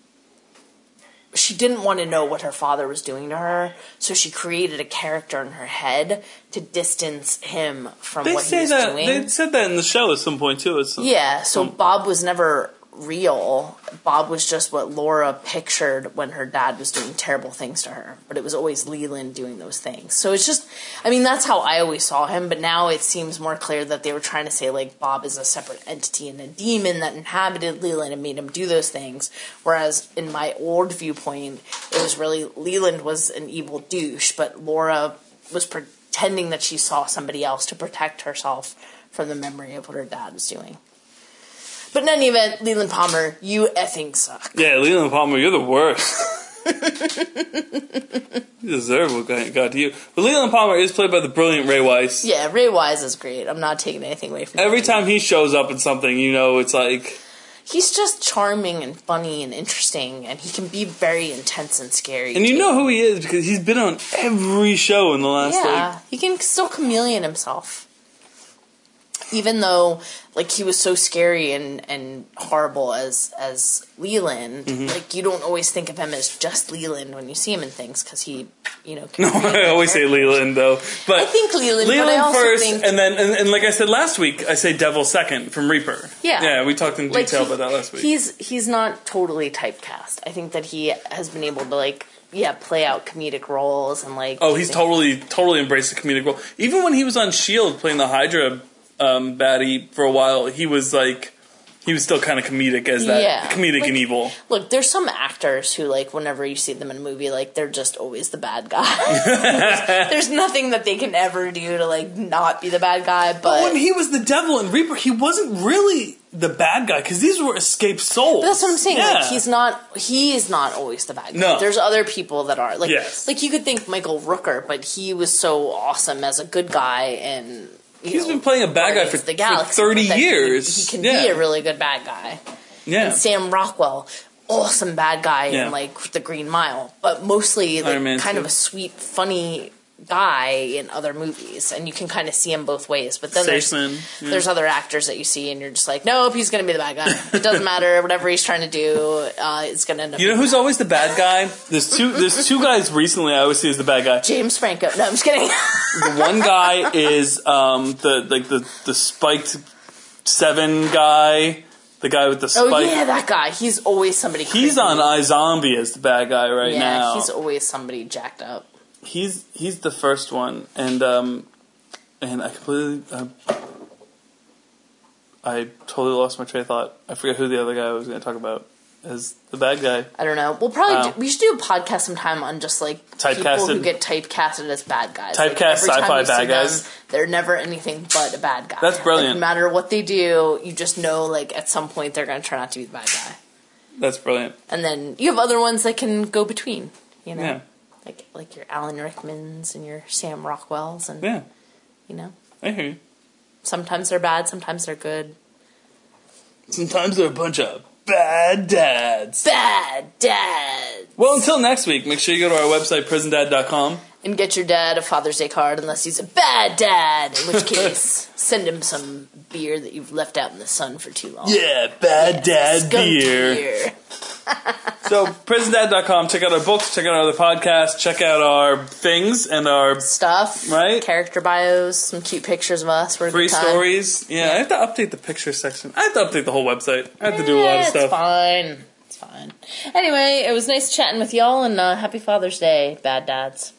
she didn't want to know what her father was doing to her, so she created a character in her head to distance him from They what he was that doing. they said that in the show at some point too. It's, Yeah, so Um, Bob was never real. Bob was just what Laura pictured when her dad was doing terrible things to her. But it was always Leland doing those things. So it's just, I mean, that's how I always saw him. But now it seems more clear that they were trying to say, like, Bob is a separate entity and a demon that inhabited Leland and made him do those things. Whereas in my old viewpoint, it was really Leland was an evil douche, but Laura was pretending that she saw somebody else to protect herself from the memory of what her dad was doing. But in any event, Leland Palmer, you effing suck. yeah, Leland Palmer, you're the worst. you deserve what got got to you. But Leland Palmer is played by the brilliant Ray Wise. Yeah, Ray Wise is great. I'm not taking anything away from him. Every him. time he shows up in something, you know, it's like He's just charming and funny and interesting, and he can be very intense and scary. And you too. know who he is because he's been on every show in the last yeah, like he can still chameleon himself. Even though, like, he was so scary and, and horrible as as Leland, Mm-hmm. like you don't always think of him as just Leland when you see him in things because he, you know. Can I always say Leland though, but I think Leland, Leland but I also first, think and then and, and like I said last week, I say Devil second from Reaper. Yeah. yeah, we talked in like detail he- about that last week. He's he's not totally typecast. I think that he has been able to like yeah play out comedic roles and like Oh, he's totally totally embraced the comedic role. Even when he was on Shield playing the Hydra um, baddie for a while, he was like he was still kind of comedic as that Yeah. comedic Like- and evil. Look, there's some actors who like whenever you see them in a movie, like they're just always the bad guy. there's, there's nothing that they can ever do to like not be the bad guy. But when he was the devil in Reaper, he wasn't really the bad guy because these were escaped souls. That's what I'm saying. Yeah. Like he's not he is not always the bad guy. No. There's other people that are. Like Yes. like you could think Michael Rooker, but he was so awesome as a good guy and you He's know, been playing a bad guy for, the for Galaxy, 30 but that he- years. He, can yeah. be a really good bad guy. yeah. Sam Rockwell, awesome bad guy Yeah. in like The Green Mile, but mostly like kind too. of a sweet, funny guy in other movies, and you can kind of see him both ways. But then there's yeah. there's other actors that you see, and you're just like, nope, he's gonna be the bad guy. It doesn't matter, whatever he's trying to do, uh, it's gonna end up. You know who's bad. always the bad guy? There's two. There's two guys recently I always see as the bad guy. James Franco. No, I'm just kidding. The one guy is um, the like the the spiked seven guy, the guy with the spike. oh yeah, that guy. He's always somebody. He's creepy. on iZombie as the bad guy right Yeah, now. he's always somebody jacked up. He's he's the first one, and um, and I completely uh, I totally lost my train of thought. I forget who the other guy I was going to talk about as the bad guy. I don't know. We'll probably Wow. do, we should do a podcast sometime on just like people who get typecasted as bad guys. Typecast like, sci-fi bad guys. Them, they're never anything but a bad guy. That's brilliant. Like, no matter what they do, you just know like at some point they're going to turn out to be the bad guy. That's brilliant. And then you have other ones that can go between. You know, Yeah, like like your Alan Rickmans and your Sam Rockwells, and yeah, you know, I hear you. sometimes they're bad, sometimes they're good. Sometimes they're a bunch of bad dads. Bad dad. Well, until next week, make sure you go to our website, prisondad.com. And get your dad a Father's Day card unless he's a bad dad, in which case, send him some beer that you've left out in the sun for too long. Yeah, bad dad Skunk beer. So, prisondad.com, check out our books, check out our other podcasts, check out our things and our Stuff. Right. Character bios, some cute pictures of us. We're free stories. Yeah, I have to update the picture section. I have to update the whole website. I have to do a lot of stuff. It's fine. It's fine. Anyway, it was nice chatting with y'all and uh, happy Father's Day, bad dads.